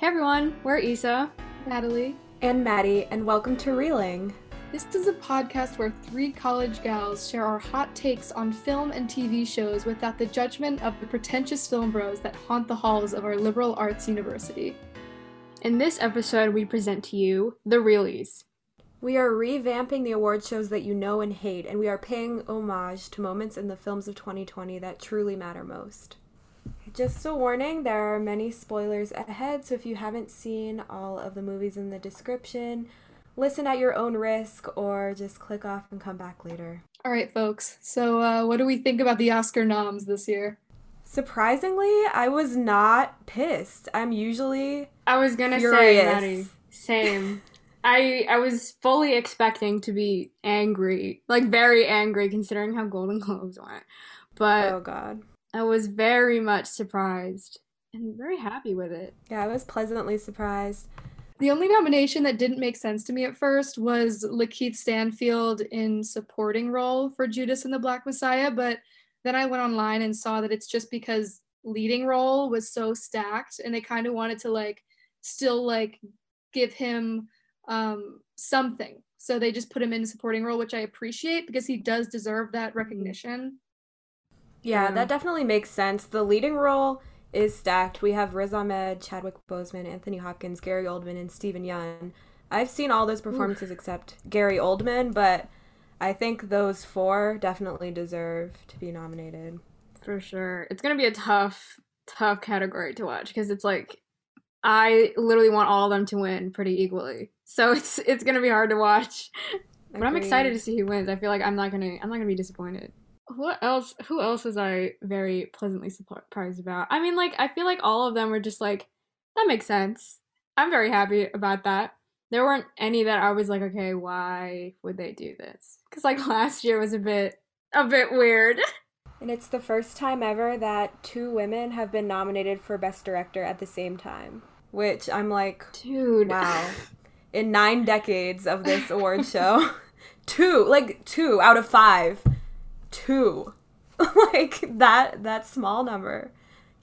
Hey everyone, we're Isa, Natalie, and Maddie, and welcome to Reeling. This is a podcast where three college gals share our hot takes on film and TV shows without the judgment of the pretentious film bros that haunt the halls of our liberal arts university. In this episode, we present to you The Reelies. We are revamping the award shows that you know and hate, and we are paying homage to moments in the films of 2020 that truly matter most. Just a warning, there are many spoilers ahead, so if you haven't seen all of the movies in the description, listen at your own risk or just click off and come back later. All right, folks. So, uh, what do we think about the Oscar noms this year? Surprisingly, I was not pissed. I'm usually I was gonna furious. say, Maddie, same. I I was fully expecting to be angry, like very angry, considering how Golden Globes went. But oh god, I was very much surprised and very happy with it. Yeah, I was pleasantly surprised. The only nomination that didn't make sense to me at first was Lakeith Stanfield in supporting role for Judas and the Black Messiah, but then I went online and saw that it's just because leading role was so stacked and they kind of wanted to like still like give him um something. So they just put him in supporting role, which I appreciate because he does deserve that recognition. Yeah, Yeah. that definitely makes sense. The leading role is stacked. We have Riz Ahmed, Chadwick Boseman, Anthony Hopkins, Gary Oldman, and Stephen Yeun. I've seen all those performances except Gary Oldman, but I think those four definitely deserve to be nominated. For sure. It's going to be a tough, tough category to watch because it's like I literally want all of them to win pretty equally. So it's it's going to be hard to watch. But I'm excited to see who wins. I feel like I'm not going to I'm not going to be disappointed. What else who else was I very pleasantly surprised about? I mean like I feel like all of them were just like that makes sense. I'm very happy about that. There weren't any that I was like okay, why would they do this? Cuz like last year was a bit a bit weird. And it's the first time ever that two women have been nominated for Best Director at the same time, which I'm like, Dude. wow. In nine decades of this award show, two, like two out of five, two, like that that small number.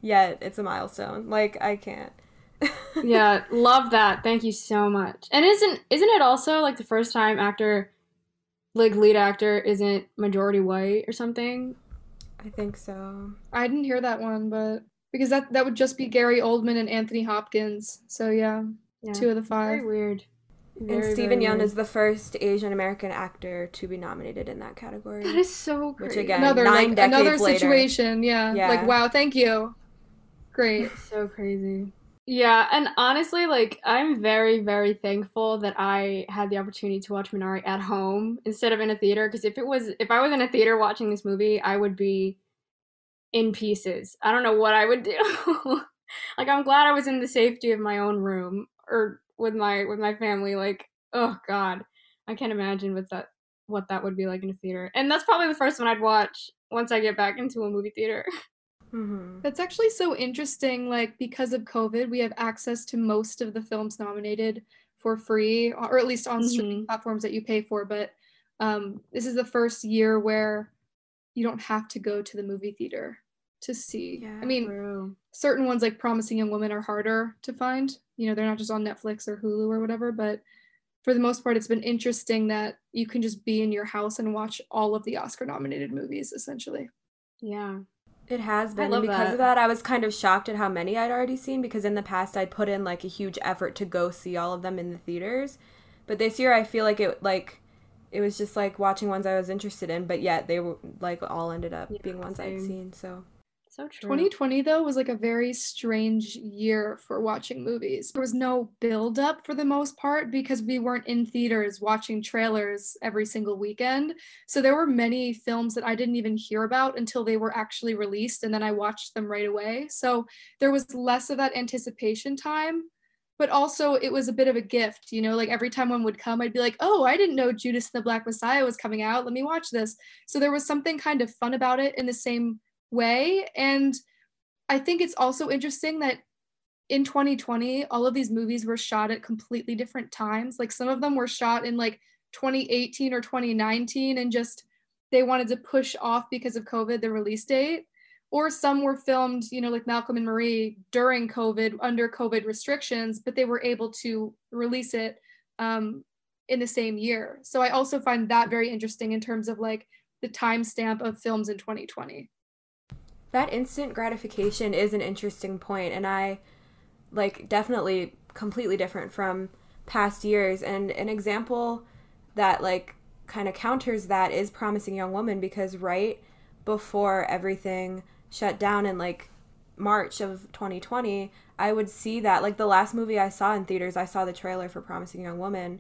Yet it's a milestone. Like I can't. yeah, love that. Thank you so much. And isn't isn't it also like the first time actor like lead actor isn't majority white or something? I think so. I didn't hear that one, but because that that would just be Gary Oldman and Anthony Hopkins. So yeah, Yeah. two of the five. Very weird. And Stephen Yeun is the first Asian American actor to be nominated in that category. That is so Which again- another nine like, decades another later. situation. Yeah. Yeah. Like wow, thank you. Great. so crazy. Yeah, and honestly, like I'm very, very thankful that I had the opportunity to watch Minari at home instead of in a theater. Because if it was, if I was in a theater watching this movie, I would be in pieces. I don't know what I would do. like I'm glad I was in the safety of my own room or with my with my family. Like, oh God, I can't imagine what that what that would be like in a theater. And that's probably the first one I'd watch once I get back into a movie theater. hmm That's actually so interesting. Like, because of COVID, we have access to most of the films nominated for free, or at least on streaming platforms that you pay for. But um, this is the first year where you don't have to go to the movie theater to see. Yeah, I mean, True. Certain ones like Promising Young Women are harder to find. You know, they're not just on Netflix or Hulu or whatever. But for the most part, it's been interesting that you can just be in your house and watch all of the Oscar nominated movies, essentially. Yeah. It has been. and because that. of that, I was kind of shocked at how many I'd already seen because in the past I'd put in like a huge effort to go see all of them in the theaters. But this year I feel like it like it was just like watching ones I was interested in, but yet they were like all ended up Yeah, being ones I'd seen. So So true. 2020 though was like a very strange year for watching movies. There was no build up for the most part because we weren't in theaters watching trailers every single weekend. So there were many films that I didn't even hear about until they were actually released and then I watched them right away. So there was less of that anticipation time. But also, it was a bit of a gift, you know. Like every time one would come, I'd be like, "Oh, I didn't know Judas and the Black Messiah was coming out. Let me watch this." So there was something kind of fun about it in the same way. And I think it's also interesting that in 2020, all of these movies were shot at completely different times. Like some of them were shot in like 2018 or 2019 and just they wanted to push off because of COVID the release date. or some were filmed, you know, like Malcolm and Marie during COVID, under COVID restrictions, but they were able to release it um, in the same year. So I also find that very interesting in terms of like the timestamp of films in 2020. That instant gratification is an interesting point, and I like definitely completely different from past years. And an example that like kind of counters that is Promising Young Woman because right before everything shut down in like March of 2020, I would see that like the last movie I saw in theaters, I saw the trailer for Promising Young Woman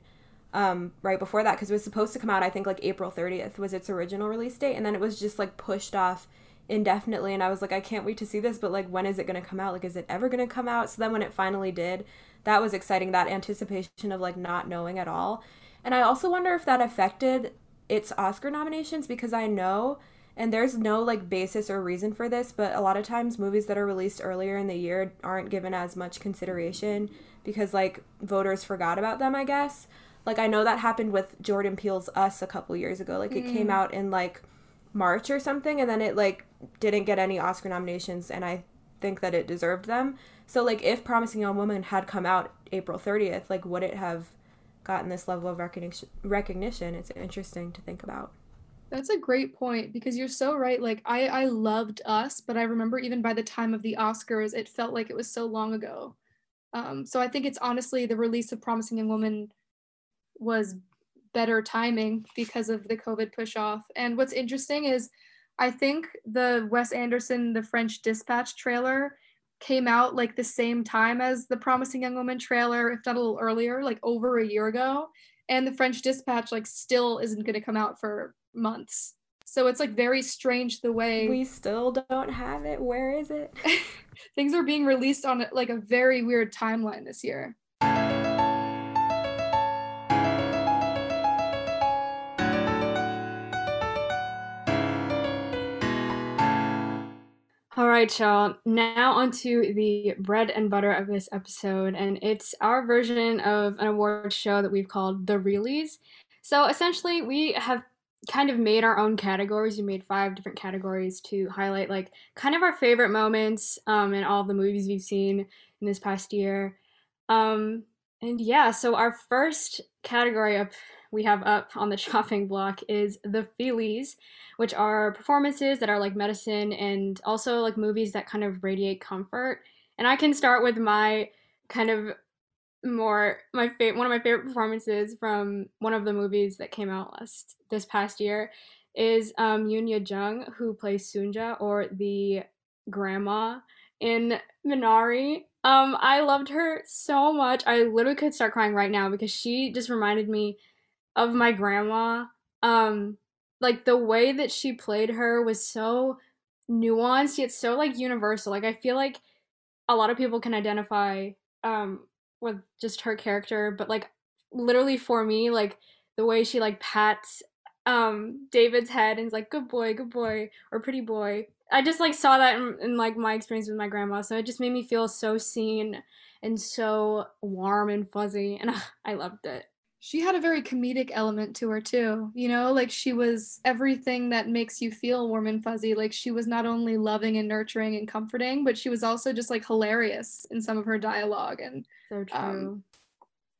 um, right before that because it was supposed to come out I think like April 30th was its original release date and then it was just like pushed off indefinitely and I was like I can't wait to see this but like when is it going to come out? Like is it ever going to come out? So then when it finally did that was exciting that anticipation of like not knowing at all. And I also wonder if that affected its Oscar nominations because I know and there's no like basis or reason for this but a lot of times movies that are released earlier in the year aren't given as much consideration because like voters forgot about them I guess. Like I know that happened with Jordan Peele's Us a couple years ago. Like it mm. came out in like March or something and then it like didn't get any Oscar nominations and I think that it deserved them so like if Promising Young Woman had come out April 30th like would it have gotten this level of recognition recognition it's interesting to think about that's a great point because you're so right. Like I I loved Us, but I remember even by the time of the Oscars, it felt like it was so long ago. Um, so I think it's honestly the release of Promising Young Woman was better timing because of the COVID push off. And what's interesting is I think the Wes Anderson The French Dispatch trailer came out like the same time as the Promising Young Woman trailer, if not a little earlier, like over a year ago. And the French Dispatch like still isn't going to come out for months. So it's like very strange the way we still don't have it. Where is it? things are being released on like a very weird timeline this year. All right, y'all. Now onto the bread and butter of this episode, and it's our version of an award show that we've called the Reelies. So essentially, we have kind of made our own categories. We made five different categories to highlight like kind of our favorite moments um, in all the movies we've seen in this past year. Um, and yeah, so our first category up we have up on the chopping block is the feelies, which are performances that are like medicine and also like movies that kind of radiate comfort. And I can start with my kind of more my favorite one of my favorite performances from one of the movies that came out last this past year is um Yuh Jung who plays Sunja or the grandma in Minari. Um I loved her so much. I literally could start crying right now because she just reminded me of my grandma. Um like the way that she played her was so nuanced yet so like universal. Like I feel like a lot of people can identify um with just her character, but like literally for me, like the way she like pats um David's head and is like good boy, good boy, or pretty boy. I just like saw that in, in like my experience with my grandma, so it just made me feel so seen and so warm and fuzzy, and uh, I loved it she had a very comedic element to her too you know like she was everything that makes you feel warm and fuzzy. Like she was not only loving and nurturing and comforting but she was also just like hilarious in some of her dialogue and so true. um,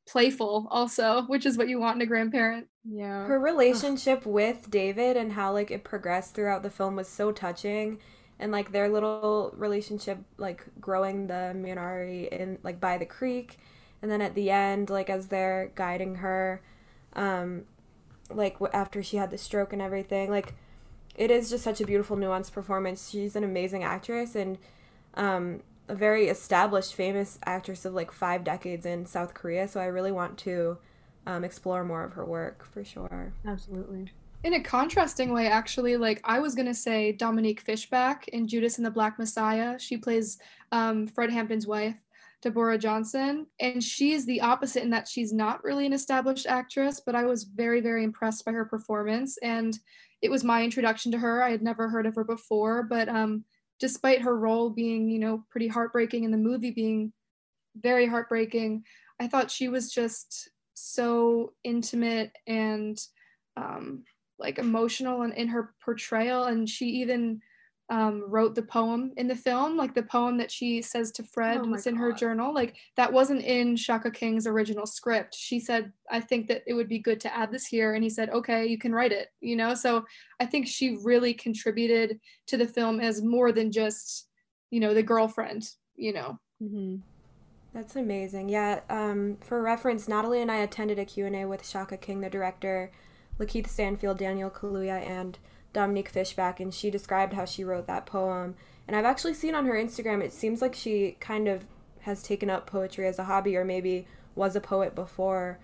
playful also which is what you want in a grandparent. Yeah. Her relationship Ugh. with david and how like it progressed throughout the film was so touching. And like their little relationship like growing the minari in like by the creek and then at the end like as they're guiding her um like after she had the stroke and everything like it is just such a beautiful nuanced performance. She's an amazing actress and um a very established famous actress of like five decades in south korea. So i really want to um, explore more of her work for sure. Absolutely. In a contrasting way actually like i was going to say dominique fishback in judas and the black messiah. She plays um, fred hampton's wife Deborah Johnson. And she's the opposite in that she's not really an established actress, but I was very, very impressed by her performance. And it was my introduction to her. I had never heard of her before, but um, despite her role being, you know, pretty heartbreaking and the movie being very heartbreaking, I thought she was just so intimate and um, like emotional and in her portrayal. And she even um, wrote the poem in the film, like the poem that she says to Fred Oh it's in her journal. Like that wasn't in Shaka King's original script. She said, I think that it would be good to add this here. And he said, okay, you can write it, you know? So I think she really contributed to the film as more than just, you know, the girlfriend, you know? Mhm. That's amazing. Yeah, um, for reference, Natalie and I attended a Q&A with Shaka King, the director, Lakeith Stanfield, Daniel Kaluuya, and Dominique Fishback, and she described how she wrote that poem. And I've actually seen on her Instagram, it seems like she kind of has taken up poetry as a hobby or maybe was a poet before,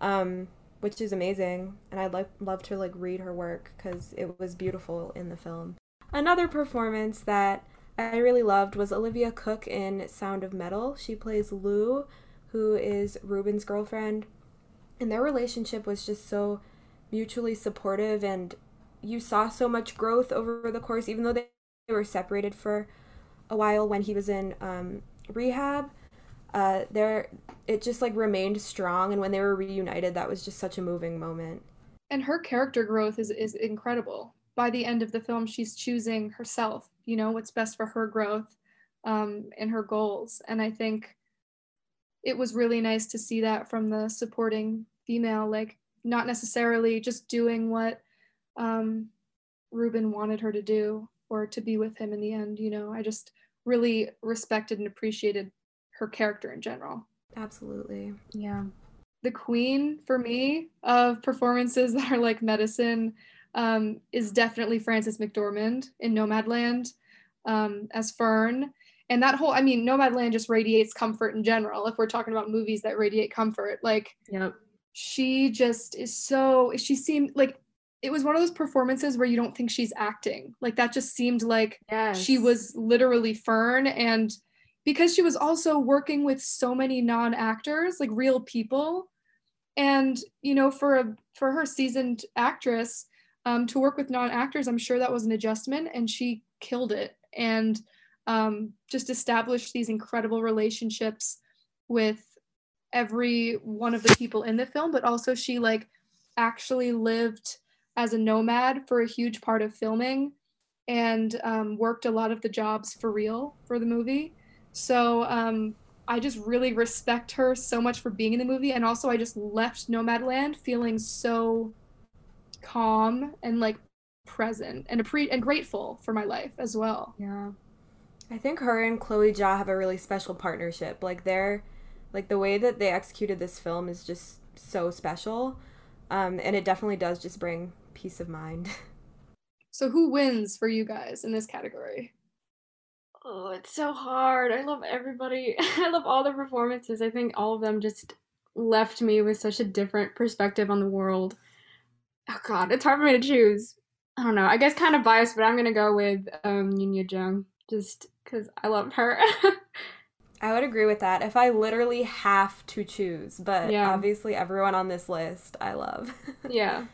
um, which is amazing. And I'd like, love to like read her work because it was beautiful in the film. Another performance that I really loved was Olivia Cooke in Sound of Metal. She plays Lou, who is Ruben's girlfriend. And their relationship was just so mutually supportive, and you saw so much growth over the course, even though they were separated for a while when he was in um, rehab. Uh, there, it just like remained strong, and when they were reunited, that was just such a moving moment. and her character growth is is incredible. By the end of the film, she's choosing herself, you know, what's best for her growth um, and her goals. And I think it was really nice to see that from the supporting female, like not necessarily just doing what um, Ruben wanted her to do or to be with him in the end. You know, I just really respected and appreciated her character in general Absolutely. Yeah. the queen for me of performances that are like medicine um, is definitely Frances McDormand in Nomadland um, as Fern. And that whole, I mean, Nomadland just radiates comfort in general. If we're talking about movies that radiate comfort, like Yep. she just is so, she seemed like it was one of those performances where you don't think she's acting. Like that just seemed like Yes. she was literally Fern and because she was also working with so many non-actors like real people and you know for a for her seasoned actress um, to work with non-actors i'm sure that was an adjustment and she killed it and um, just established these incredible relationships with every one of the people in the film but also she like actually lived as a nomad for a huge part of filming and um, worked a lot of the jobs for real for the movie. So um, I just really respect her so much for being in the movie, and also I just left Nomadland feeling so calm and like present and appre- and grateful for my life as well. Yeah. I think her and Chloe Zhao have a really special partnership. Like they're like the way that they executed this film is just so special. Um, and it definitely does just bring peace of mind. So who wins for you guys in this category? Oh, it's so hard. I love everybody. I love all the performances. I think all of them just left me with such a different perspective on the world. Oh god, it's hard for me to choose. I don't know. I guess kind of biased, but I'm gonna go with um Yin Jung just because I love her. I would agree with that if I literally have to choose, but Yeah. obviously everyone on this list I love. yeah,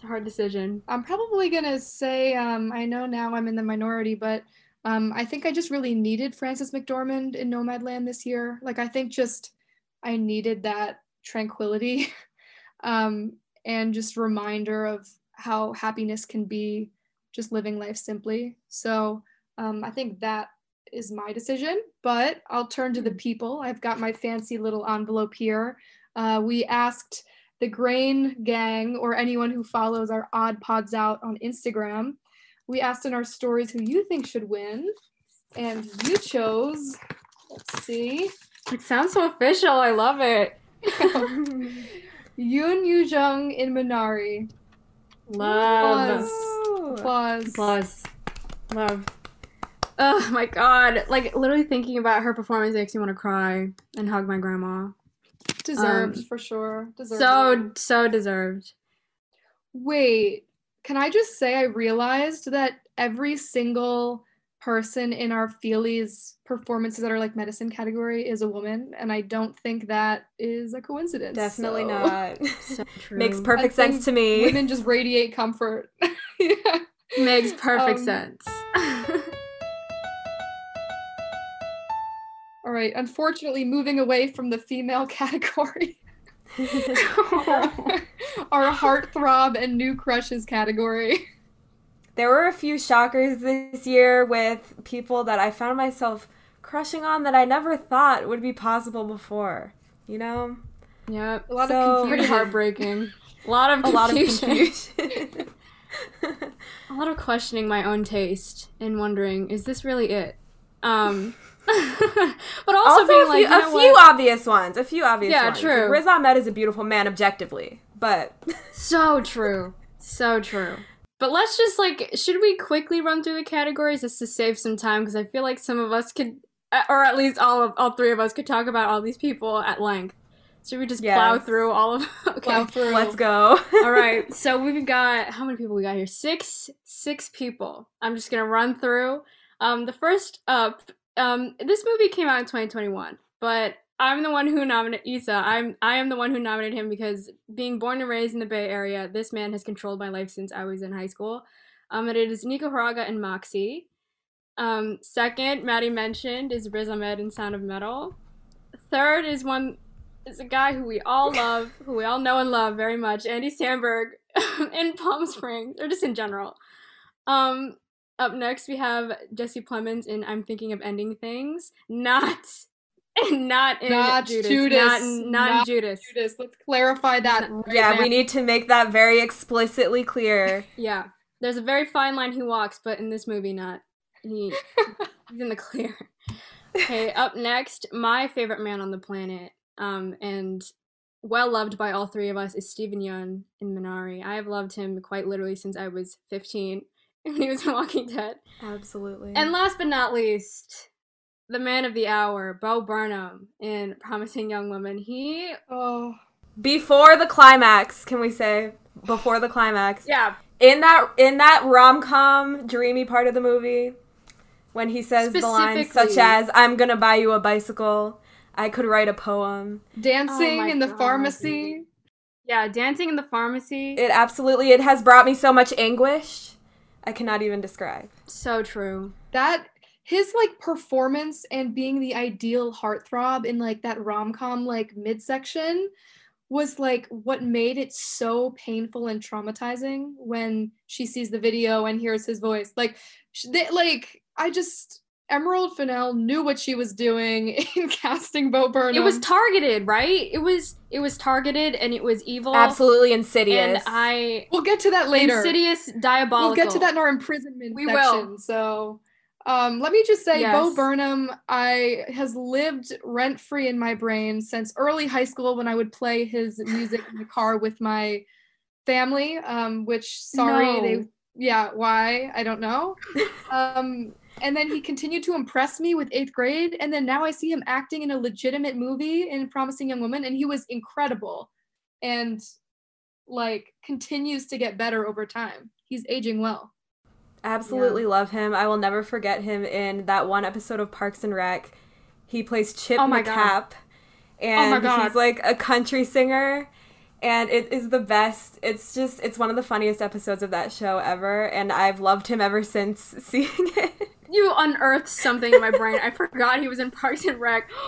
it's a hard decision. I'm probably gonna say um, I know now I'm in the minority, but um, I think I just really needed Frances McDormand in Nomadland this year. Like I think just I needed that tranquility um, and just reminder of how happiness can be just living life simply. So um, I think that is my decision, but I'll turn to the people. I've got my fancy little envelope here. Uh, we asked the Grain Gang or anyone who follows our Odd Pods Out on Instagram. We asked in our stories who you think should win, and you chose. Let's see, It sounds so official. I love it. Yoon Yu Jung in Minari. Love. Applause. Applause. Applause. Love. Oh my god. Like literally thinking about her performance makes me want to cry and hug my grandma. Deserved Um, for sure. Deserved. So so deserved. Wait, can I just say I realized that every single person in our Feelies performances that are like medicine category is a woman, and I don't think that is a coincidence. Definitely so- not. So true. Makes perfect I sense to me. Women just radiate comfort. yeah. Makes perfect Um, sense. Right. Unfortunately, moving away from the female category, our heartthrob and new crushes category. there were a few shockers this year with people that I found myself crushing on that I never thought would be possible before. You know? Yeah, A lot So- of confusion. pretty heartbreaking. A lot of A lot of confusion. confusion. a lot of questioning my own taste and wondering, is this really it? Um, but also, also, being a like, few, you know a few what? obvious ones. A few obvious Yeah, ones. true. Riz Ahmed is a beautiful man objectively, but So true. So true. But let's just like, should we quickly run through the categories just to save some time? Because I feel like some of us could, or at least all of all three of us could talk about all these people at length. Should we just plow through all of? Okay. Plow through. let's go. all right. So we've got how many people we got here? Six. Six people. I'm just gonna run through. Um, the first up. Um, this movie came out in 2021, but I'm the one who nominated Issa. I'm I am the one who nominated him because being born and raised in the Bay Area, this man has controlled my life since I was in high school. Um, and it is Nico Hiraga and Moxie. Um, second, Maddie mentioned is Riz Ahmed in Sound of Metal. Third is one is a guy who we all love, who we all know and love very much, Andy Samberg in Palm Springs, or just in general. Um, up next we have Jesse Plemons in I'm Thinking of Ending Things. Not not in Not Judas. Judas. Not, in- not, in Judas. Judas, let's clarify that. Right yeah, now. we need to make that very explicitly clear. Yeah. There's a very fine line he walks, but in this movie not. He he's in the clear. Okay, up next, my favorite man on the planet, um, and well loved by all three of us is Stephen Yeun in Minari. I have loved him quite literally since I was 15 when he was in Walking Dead. Absolutely. And last but not least, the man of the hour, Bo Burnham in Promising Young Woman. He, Oh, before the climax, can we say before the climax? yeah, In that in that rom com dreamy part of the movie, when he says the lines such as "I'm gonna buy you a bicycle," I could write a poem. dancing oh my in the God. pharmacy. yeah, dancing in the pharmacy. It absolutely it has brought me so much anguish. I cannot even describe. so true. That his like performance and being the ideal heartthrob in like that rom-com like midsection was like what made it so painful and traumatizing when she sees the video and hears his voice. Like sh- they, like I just Emerald Fennell knew what she was doing in casting Bo Burnham. It was targeted, right? It was it was targeted and it was evil. Absolutely insidious. And I we'll get to that later. insidious diabolical. We'll get to that in our imprisonment We section. will. So, um, let me just say, Bo Burnham, I has lived rent free in my brain since early high school when I would play his music in the car with my family. Um, which sorry, No. they yeah, why I don't know. um, and then he continued to impress me with eighth grade, and then now I see him acting in a legitimate movie in Promising Young Woman, and he was incredible, and like continues to get better over time. He's aging well. Absolutely love him. I will never forget him in that one episode of Parks and Rec. He plays Chip Oh my God. McCap, oh and my he's like a country singer, and it is the best. It's just it's one of the funniest episodes of that show ever, and I've loved him ever since seeing it. You unearthed something in my brain. I forgot he was in Parks and Rec.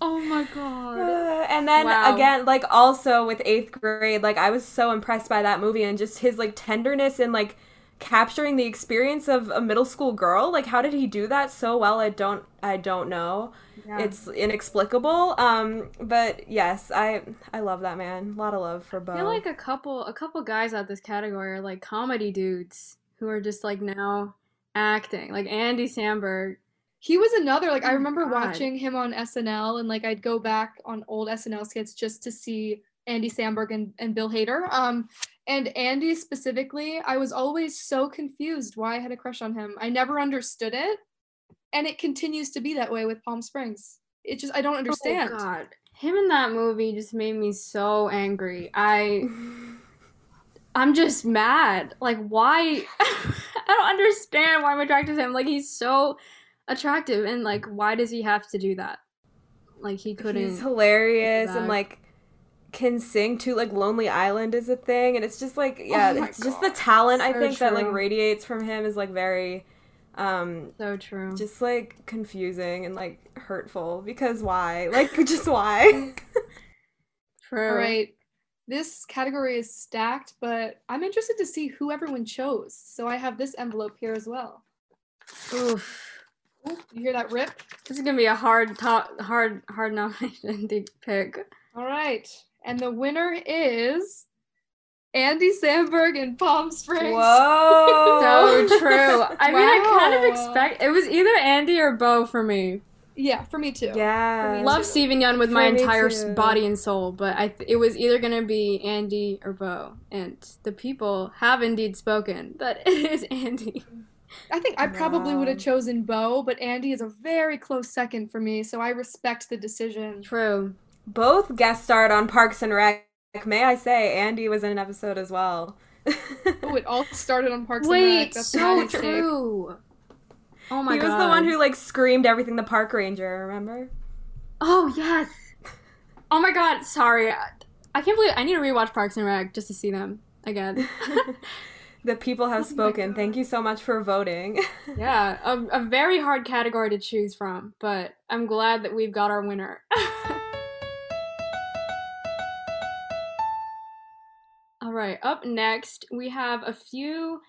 Oh my god. Uh, and then Wow. again, like also with eighth grade, like I was so impressed by that movie and just his like tenderness and like capturing the experience of a middle school girl. Like how did he do that so well? I don't I don't know. Yeah. It's inexplicable. Um, but yes, I I love that man. A lot of love for Bo. I feel like a couple a couple guys out this category are like comedy dudes who are just like now acting. Like Andy Samberg. He was another like Oh I remember God. watching him on SNL and like I'd go back on old SNL skits just to see Andy Samberg and, and Bill Hader. Um and Andy specifically, I was always so confused why I had a crush on him. I never understood it. And it continues to be that way with Palm Springs. It just I don't understand. Oh god. Him in that movie just made me so angry. I I'm just mad. Like why I don't understand why I'm attracted to him. Like he's so attractive and like why does he have to do that? Like he couldn't He's hilarious and like can sing too. Like Lonely Island is a thing, and it's just like yeah, Oh it's just the God. talent I So think that like radiates from him is like very, um, so true. just like confusing and like hurtful because why? Like just why? true. All right. This category is stacked, but I'm interested to see who everyone chose. So I have this envelope here as well. Oof. Ooh, you hear that rip? This is gonna be a hard top, hard, hard nomination to pick. All right. And the winner is Andy Samberg in Palm Springs. Whoa. So true. I mean, I kind of expect it was either Andy or Bo for me. Yeah, for me too. Yeah. Love Steven Yeun with my For me entire too. body and soul, but I th- it was either gonna be Andy or Bo, and the people have indeed spoken but it is Andy. I think I probably would have chosen Bo, but Andy is a very close second for me, so I respect the decision. True. Both guest starred on Parks and Rec. May I say, Andy was in an episode as well. Oh, it all started on Parks and Rec. Wait, That's so my mistake. true. Oh my he god. He was the one who like screamed everything the park ranger, remember? Oh yes. Oh my god. Sorry. I, can't believe I need to rewatch Parks and Rec just to see them again. the people have Oh spoken. Thank you so much for voting. yeah, a, a very hard category to choose from, but I'm glad that we've got our winner. All right, up next, we have a few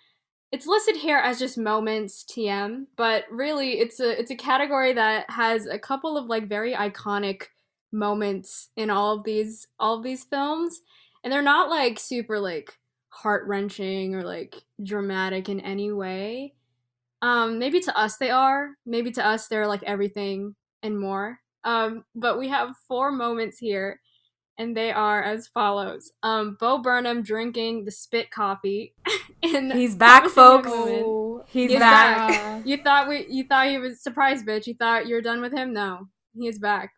it's listed here as just moments TM, but really it's a it's a category that has a couple of like very iconic moments in all of these all of these films and they're not like super like heart-wrenching or like dramatic in any way. Um maybe to us they are, maybe to us they're like everything and more. Um but we have four moments here and they are as follows. Um, Bo Burnham drinking the spit coffee. in He's back, folks. Oh, He's He's back. yeah. You thought we, you thought he was surprised, bitch. You thought you were done with him. No, he is back.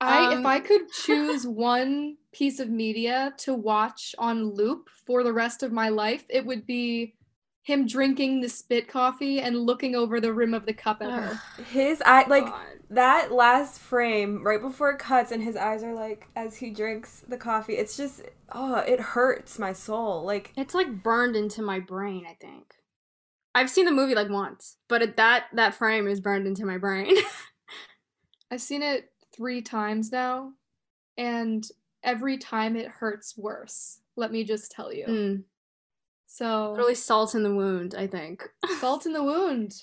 I Um, if I could choose one piece of media to watch on loop for the rest of my life, it would be him drinking the spit coffee and looking over the rim of the cup at her. His eye like God. that last frame right before it cuts and his eyes are like as he drinks the coffee. It's just oh, it hurts my soul. Like It's like burned into my brain. I think. I've seen the movie like once, but it, that that frame is burned into my brain. I've seen it three times now, and every time it hurts worse. Let me just tell you. mm, So really salt in the wound. I think. salt in the wound.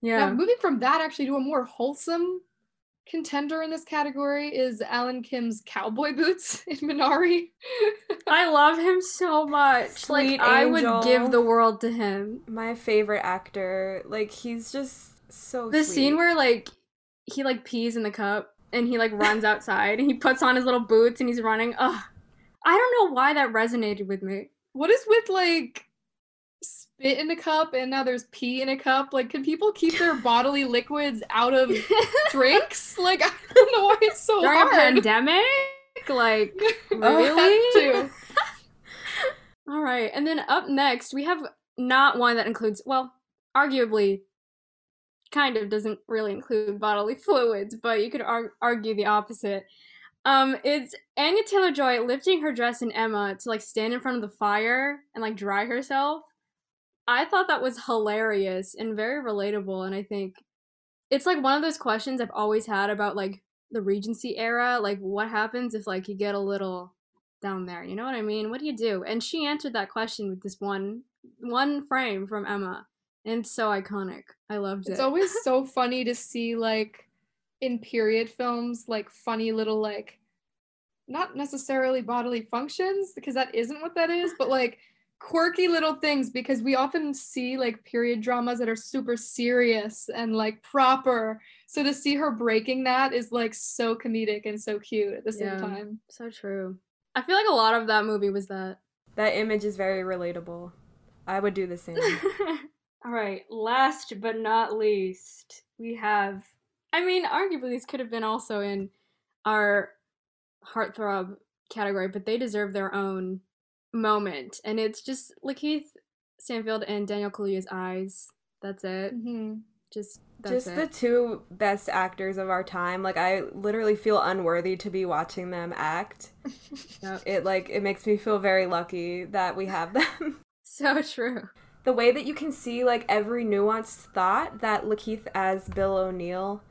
Yeah. Now, moving from that actually to a more wholesome contender in this category is Alan Kim's cowboy boots in Minari. I love him so much. Sweet like I would give the world to him. my favorite actor. Like he's just so The sweet. scene where like he like pees in the cup and he like runs outside and he puts on his little boots and he's running. Ugh. I don't know why that resonated with me. What is with like spit in a cup and now there's pee in a cup? Like, can people keep their bodily liquids out of drinks? Like, I don't know why it's so During a pandemic? Like really? All right. And then up next, we have not one that includes, well, arguably kind of doesn't really include bodily fluids, but you could ar- argue the opposite. Um, it's Anya Taylor Joy lifting her dress in Emma to like stand in front of the fire and like dry herself. I thought that was hilarious and very relatable, and I think it's like one of those questions I've always had about like the Regency era. Like, what happens if like you get a little down there? You know what I mean? What do you do? And she answered that question with this one one frame from Emma, and it's so iconic. I loved it. It's always so funny to see like in period films like funny little like not necessarily bodily functions because that isn't what that is, but like quirky little things because we often see like period dramas that are super serious and like proper. So to see her breaking that is like so comedic and so cute at the same Yeah. time. so true. I feel like a lot of that movie was that. that image is very relatable. I would do the same. All right, last but not least, we have. I mean, arguably, these could have been also in our heartthrob category, but they deserve their own moment. And it's just Lakeith Stanfield and Daniel Kaluuya's eyes. That's it. Mhm. Just that's Just it. the two best actors of our time. Like I literally feel unworthy to be watching them act. Yep. It like it makes me feel very lucky that we have them. so true. the way that you can see like every nuanced thought that Lakeith as Bill O'Neal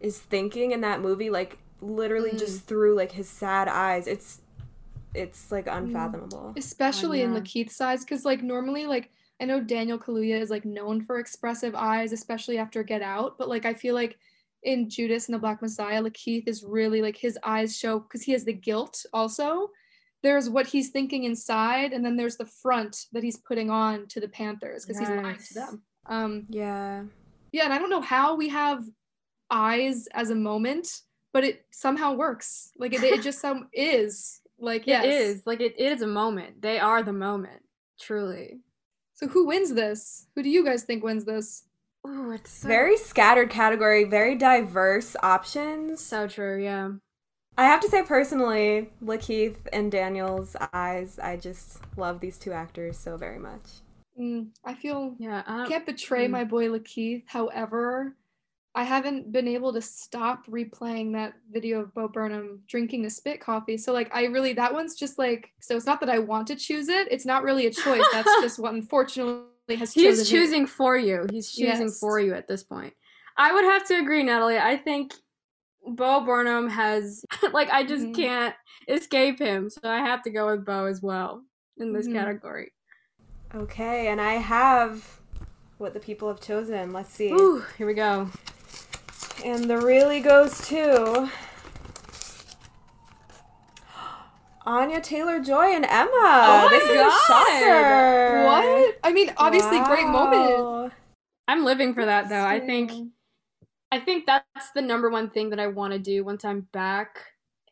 is thinking in that movie, like literally Mm. just through like his sad eyes. It's it's like unfathomable. especially in yeah. Lakeith's eyes, because like normally, like I know Daniel Kaluuya is like known for expressive eyes, especially after Get Out, but like I feel like in Judas and the Black Messiah, Lakeith is really like his eyes show because he has the guilt also. There's what he's thinking inside, and then there's the front that he's putting on to the Panthers because he's lying to them. Um, Yeah. yeah, and I don't know how we have eyes as a moment, but it somehow works. Like it, it just some is like yes. It is like it, it is a moment. They are the moment, truly. So who wins this? Who do you guys think wins this? Ooh, it's so, Very scattered category, very diverse options. so true. Yeah. I have to say personally, Lakeith and Daniel's eyes, I just love these two actors so very much. Mm, I feel Yeah. I can't betray mm. my boy Lakeith. However, I haven't been able to stop replaying that video of Bo Burnham drinking the spit coffee. So like I really that one's just like so it's not that I want to choose it. It's not really a choice. That's just what unfortunately has chosen He's me. choosing for you. He's choosing Yes. for you at this point. I would have to agree, Natalie. I think Bo Burnham has like I just Mhm. can't escape him, so I have to go with Bo as well in this Mhm. category. Okay, and I have what the people have chosen. Let's see. Ooh, here we go. And the Reelie goes to Anya Taylor Joy and Emma. Oh my this is a God. shocker. What? I mean, obviously great moment. I'm living for that though. I think I think that's the number one thing that I want to do once I'm back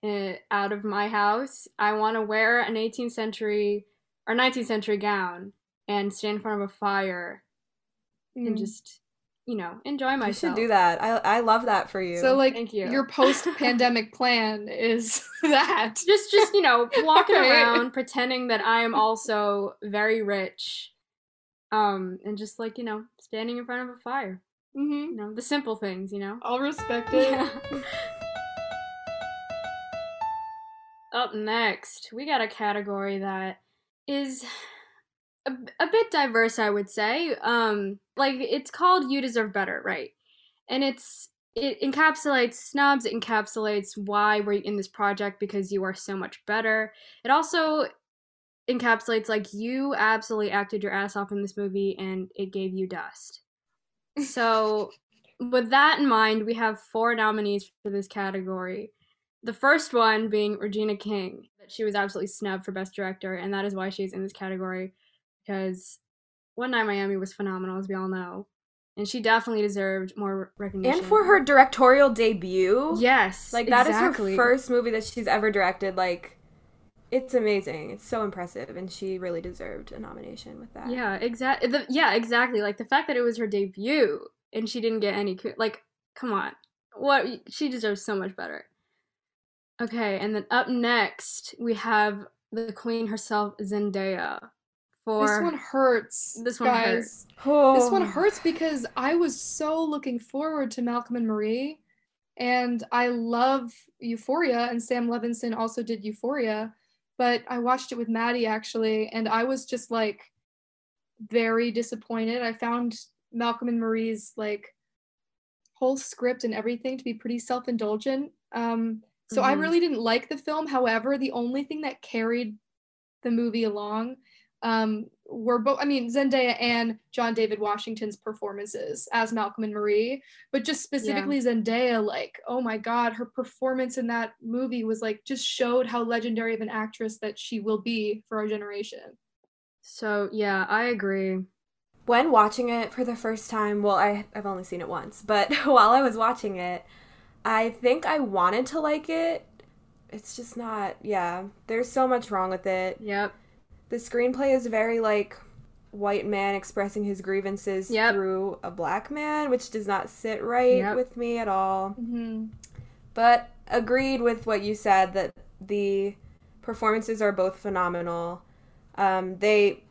uh, out of my house. I want to wear an 18th century or 19th century gown and stand in front of a fire and Mm. just, you know, enjoy You myself. should do that. I I love that for you. So like Thank you. your post-pandemic plan is that. Just, just you know, walking Right. around pretending that I am also very rich, um, and just like you know, standing in front of a fire. Mm-hmm. You know, the simple things. You know. I'll respect it. Yeah. Up next, we got a category that is a, a bit diverse, I would say. Um, like it's called "You Deserve Better," right? And it's it encapsulates snubs. It encapsulates why we're in this project because you are so much better. It also encapsulates like you absolutely acted your ass off in this movie and it gave you dust. So, with that in mind, we have four nominees for this category. The first one being Regina King, that she was absolutely snubbed for Best Director, and that is why she's in this category because One Night Miami was phenomenal, as we all know, and she definitely deserved more recognition. and for her directorial debut, yes, like that is exactly. her first movie that she's ever directed. Like, it's amazing. It's so impressive, and she really deserved a nomination with that. Yeah, exactly. Yeah, exactly. Like the fact that it was her debut and she didn't get any like, come on, what she deserves so much better. Okay, and then up next we have the queen herself, Zendaya. For This one hurts. This one guys. Oh. This one hurts because I was so looking forward to Malcolm and Marie, and I love Euphoria, and Sam Levinson also did Euphoria, but I watched it with Maddie actually, and I was just like very disappointed. I found Malcolm and Marie's like whole script and everything to be pretty self-indulgent. Um, so I Mhm. really didn't like the film. However, the only thing that carried the movie along um, were both, I mean, Zendaya and John David Washington's performances as Malcolm and Marie, but just specifically Zendaya, like, oh my God, her performance in that movie was like, just showed how legendary of an actress that she will be for our generation. So yeah, I agree. when watching it for the first time, well, I, I've only seen it once, but while I was watching it, I think I wanted to like it. It's just not, yeah, there's so much wrong with it. Yep. The screenplay is very like white man expressing his grievances Yep. through a black man, which does not sit right Yep. with me at all. Mm-hmm. But agreed with what you said that the performances are both phenomenal. Um, they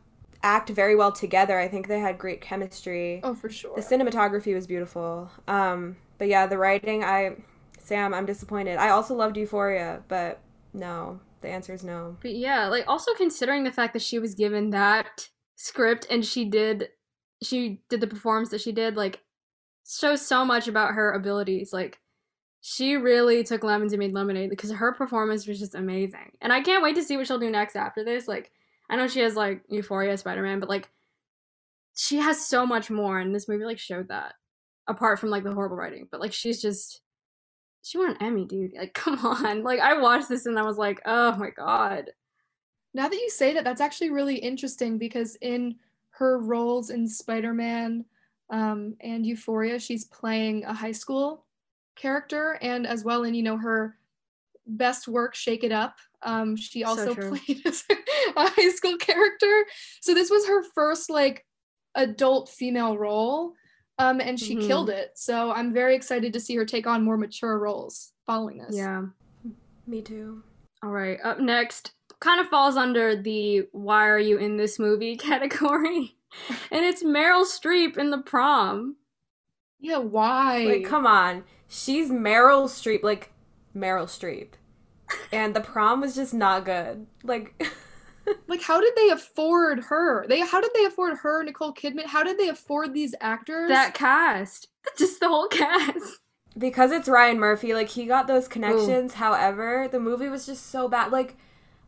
act very well together. I think they had great chemistry. Oh, for sure. The cinematography was beautiful. Um, but yeah, the writing, I, Sam, I'm disappointed. I also loved Euphoria, but no, the answer is no. But yeah, like also considering the fact that she was given that script and she did she did the performance that she did, like shows so much about her abilities. Like she really took lemons and made lemonade because her performance was just amazing. And I can't wait to see what she'll do next after this. Like, I know she has like Euphoria, Spider Man, but like, she has so much more, and this movie like showed that. Apart from like the horrible writing, but like she's just she won an Emmy, dude. Like, come on. Like, I watched this and I was like, oh my god. Now that you say that, that's actually really interesting because in her roles in Spider Man um, and Euphoria, she's playing a high school character, and as well in you know her best work, Shake It Up. Um, she also true. played a high school character. So this was her first like adult female role, um, and she Mhm. killed it. So I'm very excited to see her take on more mature roles following this. Yeah. Me too. All right. Up next, kind of falls under the "Why are you in this movie?" category, and it's Meryl Streep in the prom. Yeah. Why? Like, come on. She's Meryl Streep, like Meryl Streep. And the prom was just not good. Like, like how did they afford her they how did they afford her nicole kidman how did they afford these actors That cast, just the whole cast. because it's Ryan Murphy, like, he got those connections. However, the movie was just so bad. Like,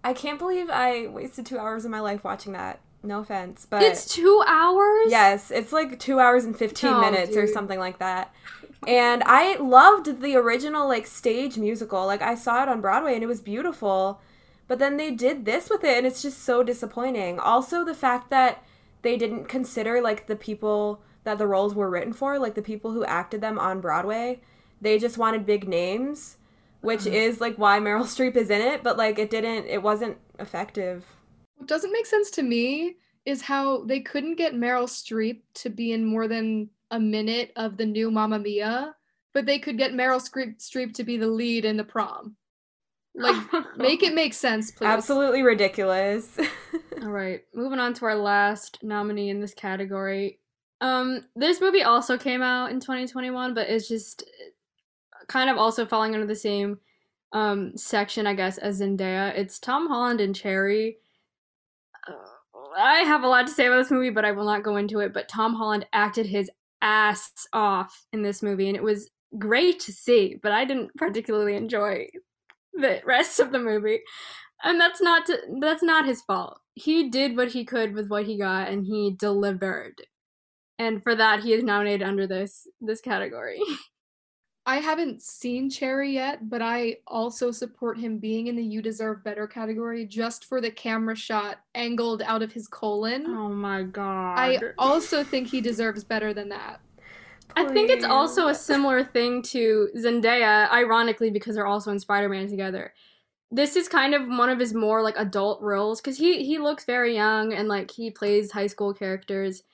I can't believe I wasted two hours of my life watching that. No offense, but. It's two hours. Yes, it's like two hours and 15 Oh, minutes or something like that. And I loved the original like stage musical. Like I saw it on Broadway and it was beautiful. But then they did this with it and it's just so disappointing. Also the fact that they didn't consider like the people that the roles were written for, like the people who acted them on Broadway. They just wanted big names, which Uh-huh. is like why Meryl Streep is in it, but like it didn't it wasn't effective. what doesn't make sense to me is how they couldn't get meryl streep to be in more than a minute of the new mamma mia but they could get meryl streep, streep to be the lead in the prom like make it make sense please Absolutely ridiculous. All right, moving on to our last nominee in this category. Um, this movie also came out in 2021, but it's just kind of also falling under the same um section, I guess, as Zendaya. It's Tom Holland and Cherry. Uh, I have a lot to say about this movie, but I will not go into it. But Tom Holland acted his ass off in this movie, and it was great to see. But I didn't particularly enjoy the rest of the movie and that's not to, that's not his fault. He did what he could with what he got, and he delivered. And for that, he is nominated under this this category. i haven't seen cherry yet but i also support him being in the you deserve better category just for the camera shot angled out of his colon oh my god! i also think he deserves better than that I think it's also a similar thing to Zendaya, ironically, because they're also in Spider Man together. This is kind of one of his more like adult roles because he he looks very young and like he plays high school characters,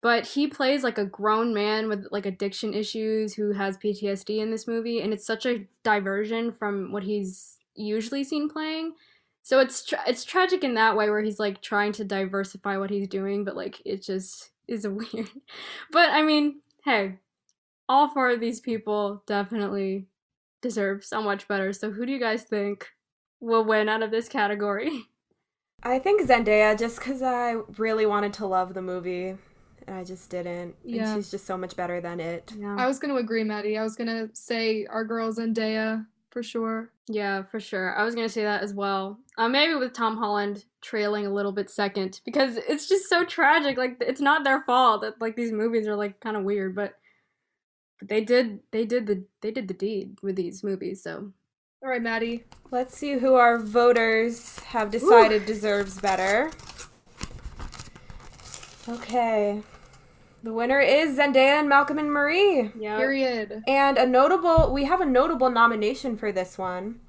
but he plays like a grown man with like addiction issues who has PTSD in this movie, and it's such a diversion from what he's usually seen playing. So it's tra- it's tragic in that way where he's like trying to diversify what he's doing, but like it just is weird. But I mean, hey, all four of these people definitely deserve so much better. So who do you guys think will win out of this category? I think Zendaya just because I really wanted to love the movie and I just didn't. Yeah. And she's just so much better than it. Yeah, I was going to agree, Maddie. I was going to say our girl Zendaya for sure. yeah, for sure. I was gonna say that as well. Uh, maybe with Tom Holland trailing a little bit second because it's just so tragic. Like it's not their fault that like these movies are like kind of weird, but but they did they did the they did the deed with these movies. So All right, Maddie. Let's see who our voters have decided deserves better. Okay. The winner is Zendaya and Malcolm and Marie. yeah, Period. And a notable, we have a notable nomination for this one.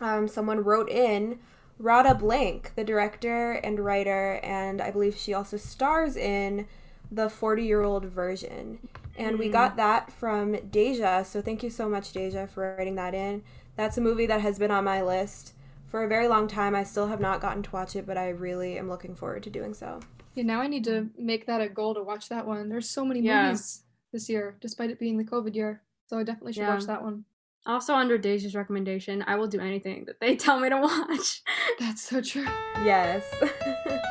Um, someone wrote in Radha Blank, the director and writer, and I believe she also stars in the 40 year old version. And we got that from Deja, so thank you so much, Deja, for writing that in. That's a movie that has been on my list for a very long time. I still have not gotten to watch it, but I really am looking forward to doing so. Yeah, now I need to make that a goal to watch that one. There's so many Yeah. movies this year, despite it being the COVID year. So I definitely should Yeah. watch that one. Also under Deja's recommendation, I will do anything that they tell me to watch. That's so true. Yes.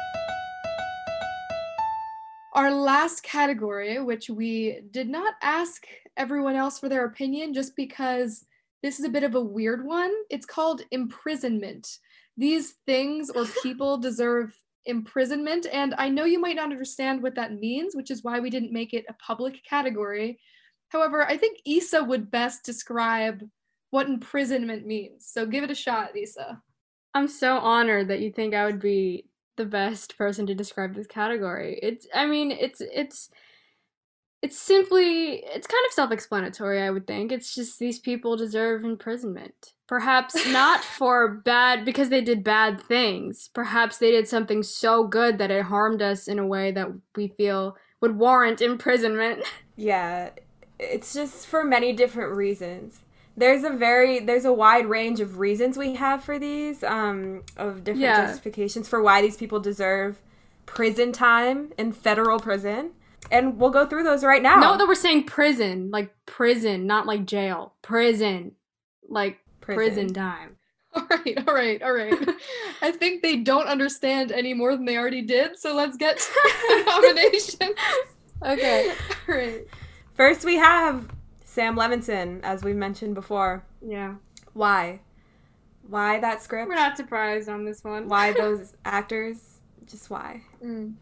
Our last category, which we did not ask everyone else for their opinion just because this is a bit of a weird one. It's called imprisonment. These things or people deserve imprisonment. And I know you might not understand what that means, which is why we didn't make it a public category. However, I think Isa would best describe what imprisonment means. So give it a shot, Isa. I'm so honored that you think I would be the best person to describe this category. It's I mean, it's it's it's simply it's kind of self-explanatory, I would think. It's just these people deserve imprisonment. Perhaps not for bad because they did bad things. Perhaps they did something so good that it harmed us in a way that we feel would warrant imprisonment. Yeah, it's just for many different reasons there's a very there's a wide range of reasons we have for these um of different yeah. justifications for why these people deserve prison time in federal prison and we'll go through those right now no that we're saying prison like prison not like jail prison like prison, prison time all right all right all right i think they don't understand any more than they already did so let's get to the nomination okay all right first we have Sam Levinson, as we mentioned before. Yeah. Why? Why that script? We're not surprised on this one. why those actors? Just why? Mm.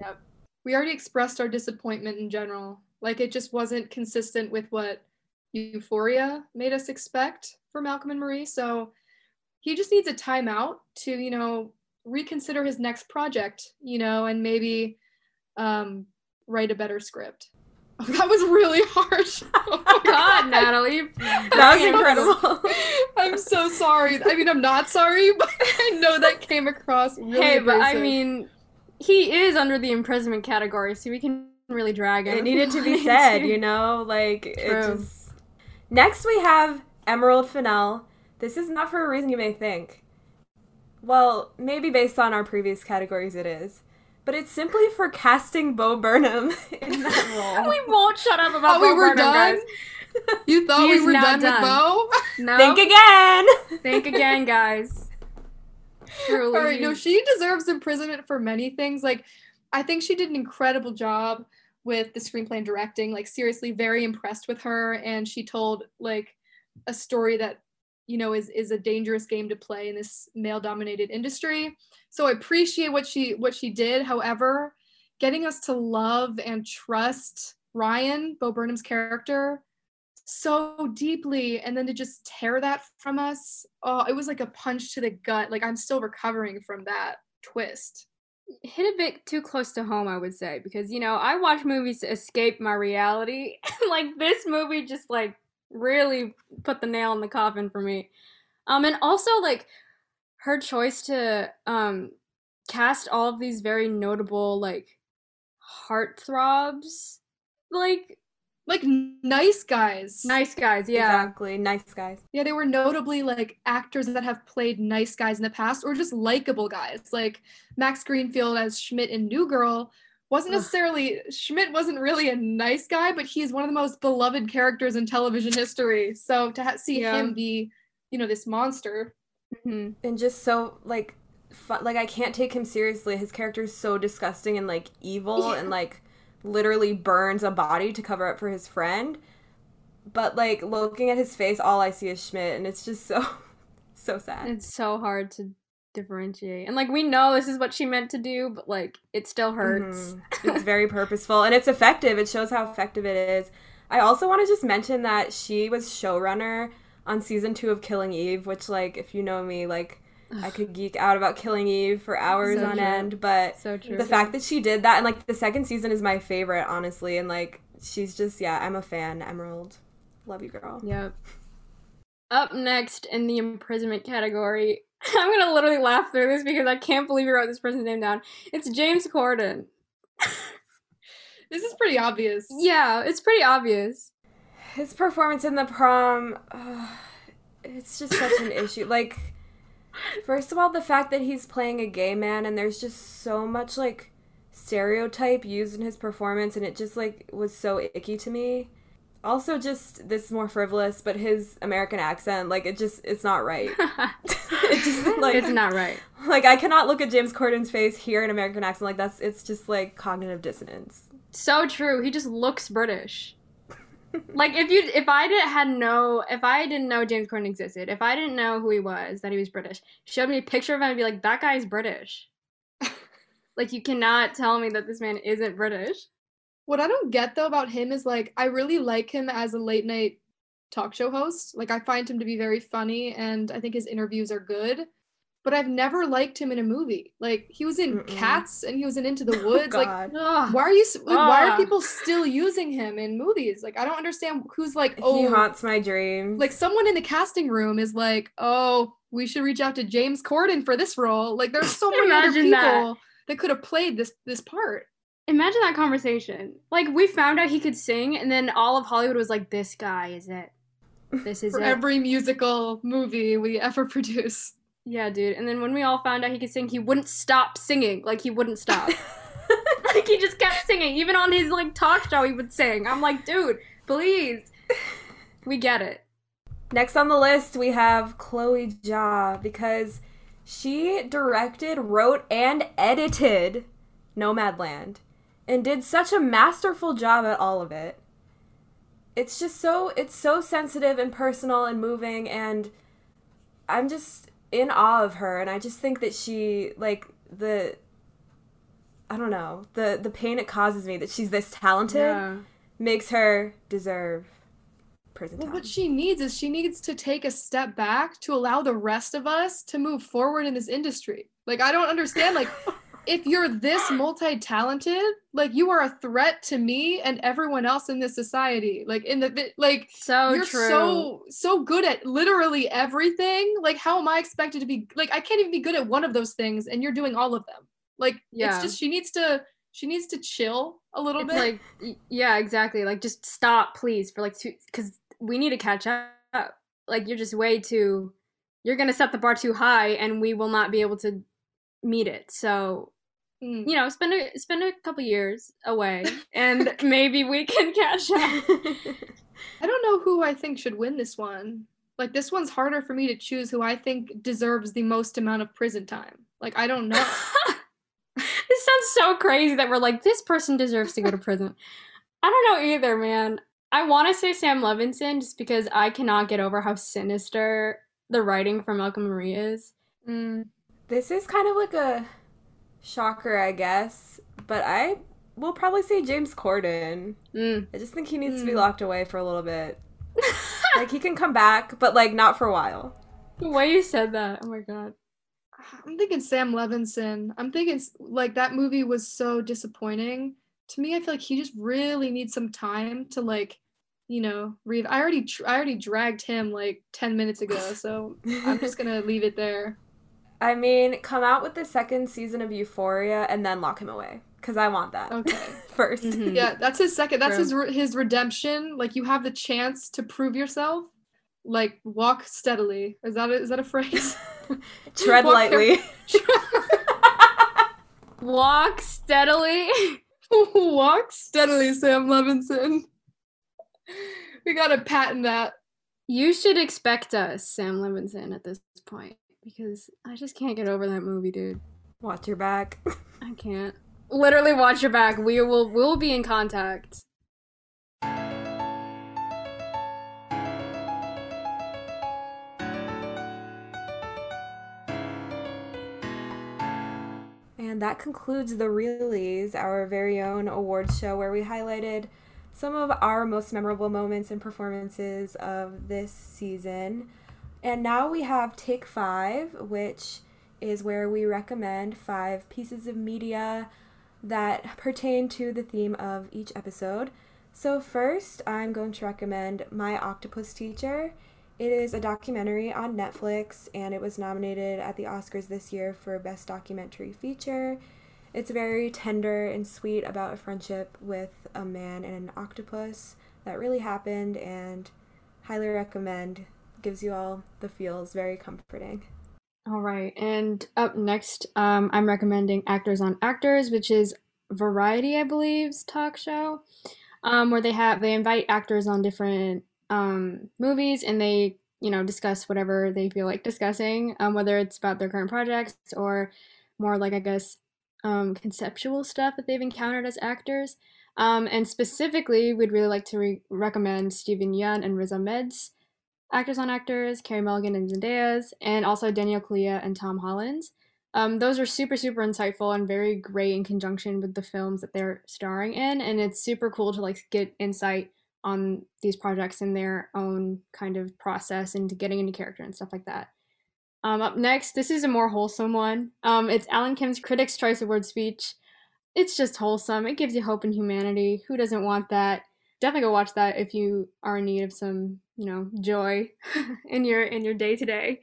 Yep. We already expressed our disappointment in general. Like it just wasn't consistent with what Euphoria made us expect for Malcolm and Marie. So he just needs a timeout to, you know, reconsider his next project, you know, and maybe um, write a better script. Oh, That was really harsh. Oh God, Natalie. That was incredible. I'm so sorry. I mean, I'm not sorry, but I know that came across really Hey, but I mean, he is under the imprisonment category, so we can really drag him. It needed to be said, you know? Like, True. it just. Next, we have Emerald Fennell. This is not for a reason you may think. Well, maybe based on our previous categories, it is but it's simply for casting Bo Burnham in that role. we won't shut up about oh, Bo we were Burnham, done? guys. You thought we were done, done, with Bo? No. Think again. Think again, guys. Truly. All right, no, she deserves imprisonment for many things. Like, I think she did an incredible job with the screenplay and directing. Like, seriously, very impressed with her, and she told like a story that you know is is a dangerous game to play in this male-dominated industry so I appreciate what she what she did. However, getting us to love and trust Ryan, Bo Burnham's character, so deeply, and then to just tear that from us, oh, it was like a punch to the gut. Like I'm still recovering from that twist. Hit a bit too close to home, I would say, because you know I watch movies to escape my reality. like this movie just like really put the nail in the coffin for me. Um, and also like her choice to um cast all of these very notable like heartthrobs like like nice guys nice guys yeah exactly nice guys yeah they were notably like actors that have played nice guys in the past or just likable guys like max greenfield as schmidt in new girl wasn't necessarily Ugh. schmidt wasn't really a nice guy but he's one of the most beloved characters in television history so to ha- see yeah. him be you know this monster Mm-hmm. And just so like fun, like I can't take him seriously. His character is so disgusting and like evil yeah. and like literally burns a body to cover up for his friend. But like looking at his face, all I see is Schmidt, and it's just so so sad. It's so hard to differentiate. And like we know this is what she meant to do, but like it still hurts. Mm-hmm. It's very purposeful and it's effective. It shows how effective it is. I also want to just mention that she was showrunner on season two of Killing Eve, which like if you know me, like I could geek out about Killing Eve for hours so on true. end. But so true. the fact that she did that and like the second season is my favorite, honestly, and like she's just yeah, I'm a fan. Emerald, love you, girl. Yep. Up next in the imprisonment category, I'm gonna literally laugh through this because I can't believe you wrote this person's name down. It's James Corden. this is pretty obvious. Yeah, it's pretty obvious his performance in the prom, uh, it's just such an issue. Like, first of all, the fact that he's playing a gay man and there's just so much like stereotype used in his performance, and it just like was so icky to me. Also, just this more frivolous, but his American accent, like it just it's not right. it just like it's not right. Like I cannot look at James Corden's face, hear an American accent like that's it's just like cognitive dissonance. So true. He just looks British. Like if you if I didn't had no if I didn't know James Corden existed, if I didn't know who he was, that he was British, showed me a picture of him, I'd be like, that guy's British. like you cannot tell me that this man isn't British. What I don't get though about him is like I really like him as a late night talk show host. Like I find him to be very funny and I think his interviews are good. But I've never liked him in a movie. Like he was in Mm-mm. Cats and he was in Into the Oh, Woods. like Ugh. why are you s- like, why are people still using him in movies? Like I don't understand who's like oh he haunts my dreams. like someone in the casting room is like, "Oh, we should reach out to James Corden for this role." Like there's so many other people that. that, could have played this this part. Imagine that conversation. Like we found out he could sing, and then all of Hollywood was like, "This guy is it. This is For it." every musical movie we ever produce. Yeah, dude. And then when we all found out he could sing, he wouldn't stop singing. Like he wouldn't stop. like he just kept singing. Even on his like talk show, he would sing. I'm like, dude, please. We get it. Next on the list, we have Chloe Zhao because she directed, wrote, and edited Nomadland and did such a masterful job at all of it. It's just so it's so sensitive and personal and moving and I'm just in awe of her and I just think that she like the I don't know, the the pain it causes me that she's this talented Yeah. makes her deserve prison Well, time. what she needs is she needs to take a step back to allow the rest of us to move forward in this industry. Like I don't understand like if you're this multi-talented, like you are a threat to me and everyone else in this society. Like in the like So you're true. so so good at literally everything. Like how am I expected to be like I can't even be good at one of those things and you're doing all of them. Like Yeah. it's just she needs to she needs to chill a little it's bit. like yeah exactly like just stop please for like two because we need to catch up like you're just way too you're gonna set the bar too high and we will not be able to meet it so Mm. you know spend a spend a couple years away and maybe we can catch up I don't know who I think should win this one. Like this one's harder for me to choose who I think deserves the most amount of prison time. Like I don't know. this sounds so crazy that we're like this person deserves to go to prison i don't know either man i want to say sam levinson just because i cannot get over how sinister the writing from malcolm marie is Mm. This is kind of like a shocker, I guess, but I will probably say James Corden. Mm. I just think he needs to be Hmm. locked away for a little bit. like he can come back, but like not for a while. The way you said that, oh my god. I'm thinking Sam Levinson. I'm thinking like that movie was so disappointing. To me, I feel like he just really needs some time to like, you know, read. I already tr- I already dragged him like 10 minutes ago, so I'm just gonna leave it there. I mean, come out with the second season of Euphoria and then lock him away because I want that Okay. 1st Mhm. Yeah, that's his second. That's True. his re- his redemption. Like you have the chance to prove yourself. Like walk steadily. Is that a, is that a phrase? Tread Walk lightly. Walk steadily. walk steadily, Sam Levinson. We gotta patent that. You should expect us, Sam Levinson, at this point. Because I just can't get over that movie, dude. Watch your back. I can't. Literally watch your back. We will we'll be in contact. And that concludes the Reelies, our very own awards show where we highlighted some of our most memorable moments and performances of this season. And now we have Take Five, which is where we recommend five pieces of media that pertain to the theme of each episode. So, first, I'm going to recommend My Octopus Teacher. It is a documentary on Netflix and it was nominated at the Oscars this year for Best Documentary Feature. It's very tender and sweet about a friendship with a man and an octopus that really happened and highly recommend. Gives you all the feels, very comforting. All right, and up next, um, I'm recommending Actors on Actors, which is Variety, I believe's talk show, um, where they have they invite actors on different um, movies and they you know, discuss whatever they feel like discussing, um, whether it's about their current projects or more like, I guess, um, conceptual stuff that they've encountered as actors. Um, and specifically, we'd really like to re- recommend Stephen Yeun and Riz Ahmed's Actors on Actors, Carey Mulligan and Zendaya's, and also Daniel Kaluuya and Tom Holland's. Um, those are super, super insightful and very great in conjunction with the films that they're starring in, and it's super cool to like get insight on these projects in their own kind of process and getting into character and stuff like that. Um, up next, this is a more wholesome one. Um, it's Alan Kim's Critics' Choice Award speech. It's just wholesome. It gives you hope in humanity. Who doesn't want that? Definitely go watch that if you are in need of some, you know, joy in your in your day to day.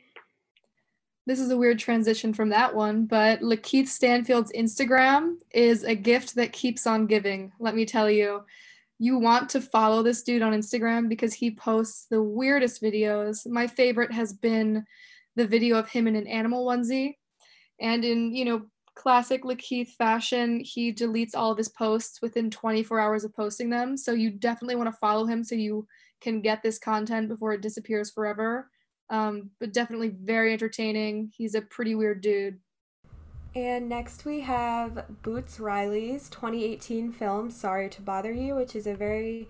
This is a weird transition from that one, but Lakeith Stanfield's Instagram is a gift that keeps on giving. Let me tell you you want to follow this dude on Instagram because he posts the weirdest videos. My favorite has been the video of him in an animal onesie. And in, you know, classic Lakeith fashion, he deletes all of his posts within 24 hours of posting them. So you definitely want to follow him so you can get this content before it disappears forever. Um, but definitely very entertaining. He's a pretty weird dude. And next we have Boots Riley's 2018 film Sorry to Bother You, which is a very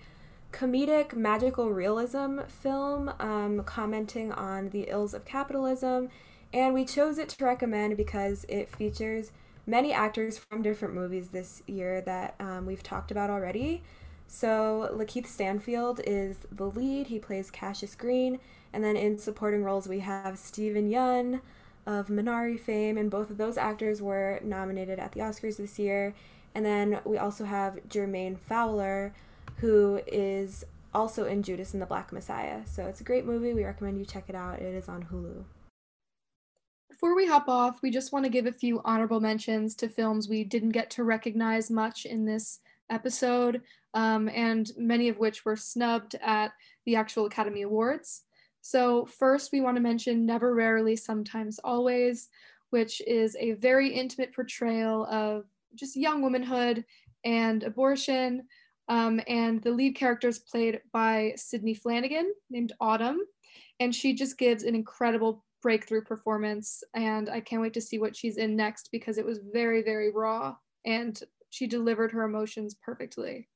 comedic magical realism film um, commenting on the ills of capitalism. And we chose it to recommend because it features many actors from different movies this year that um, we've talked about already. So Lakeith Stanfield is the lead. He plays Cassius Green. And then in supporting roles, we have Stephen Yeun of Minari fame, and both of those actors were nominated at the Oscars this year. And then we also have Jermaine Fowler, who is also in Judas and the Black Messiah. So it's a great movie. We recommend you check it out. It is on Hulu. Before we hop off, we just want to give a few honorable mentions to films we didn't get to recognize much in this episode, um, and many of which were snubbed at the actual Academy Awards. So, first, we want to mention Never Rarely, Sometimes Always, which is a very intimate portrayal of just young womanhood and abortion. Um, and the lead character is played by Sidney Flanagan, named Autumn. And she just gives an incredible breakthrough performance. And I can't wait to see what she's in next because it was very, very raw. And she delivered her emotions perfectly.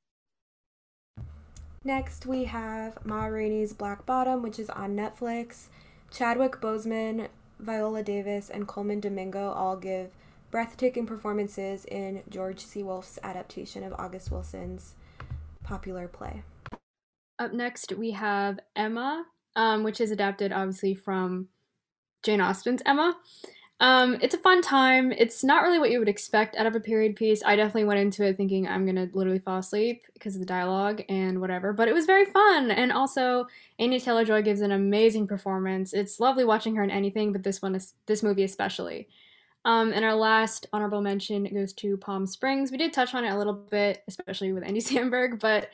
Next, we have Ma Rainey's Black Bottom, which is on Netflix. Chadwick Boseman, Viola Davis, and Colman Domingo all give breathtaking performances in George C. Wolfe's adaptation of August Wilson's popular play. Up next, we have Emma, um, which is adapted obviously from Jane Austen's Emma. Um, it's a fun time. It's not really what you would expect out of a period piece. I definitely went into it thinking I'm gonna literally fall asleep because of the dialogue and whatever, but it was very fun. And also, Anya Taylor Joy gives an amazing performance. It's lovely watching her in anything, but this one is this movie especially. Um, and our last honorable mention goes to Palm Springs. We did touch on it a little bit, especially with Andy Samberg, but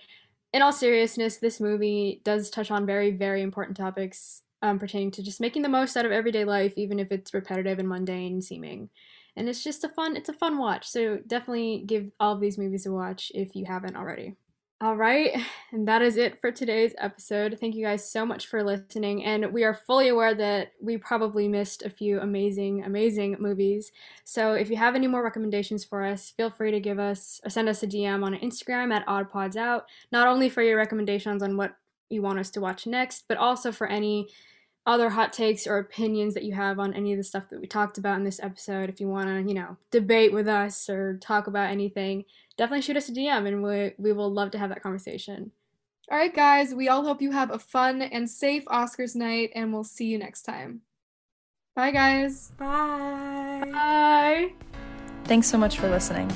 in all seriousness, this movie does touch on very, very important topics um, pertaining to just making the most out of everyday life, even if it's repetitive and mundane seeming. And it's just a fun, it's a fun watch. So definitely give all of these movies a watch if you haven't already. All right, and that is it for today's episode. Thank you guys so much for listening. And we are fully aware that we probably missed a few amazing, amazing movies. So if you have any more recommendations for us, feel free to give us or send us a DM on Instagram at OddPodsOut, not only for your recommendations on what you want us to watch next, but also for any other hot takes or opinions that you have on any of the stuff that we talked about in this episode. If you want to, you know, debate with us or talk about anything, definitely shoot us a DM and we, we will love to have that conversation. All right, guys, we all hope you have a fun and safe Oscars night, and we'll see you next time. Bye, guys. Bye. Bye. Thanks so much for listening.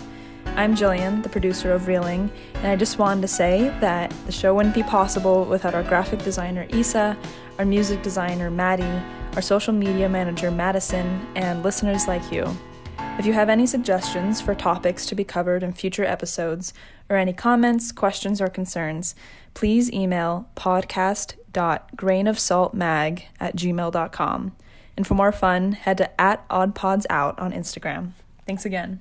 I'm Jillian, the producer of Reeling, and I just wanted to say that the show wouldn't be possible without our graphic designer Isa, our music designer Maddie, our social media manager Madison, and listeners like you. If you have any suggestions for topics to be covered in future episodes, or any comments, questions, or concerns, please email podcast.grainofsaltmag at gmail.com. And for more fun, head to at oddpodsout on Instagram. Thanks again.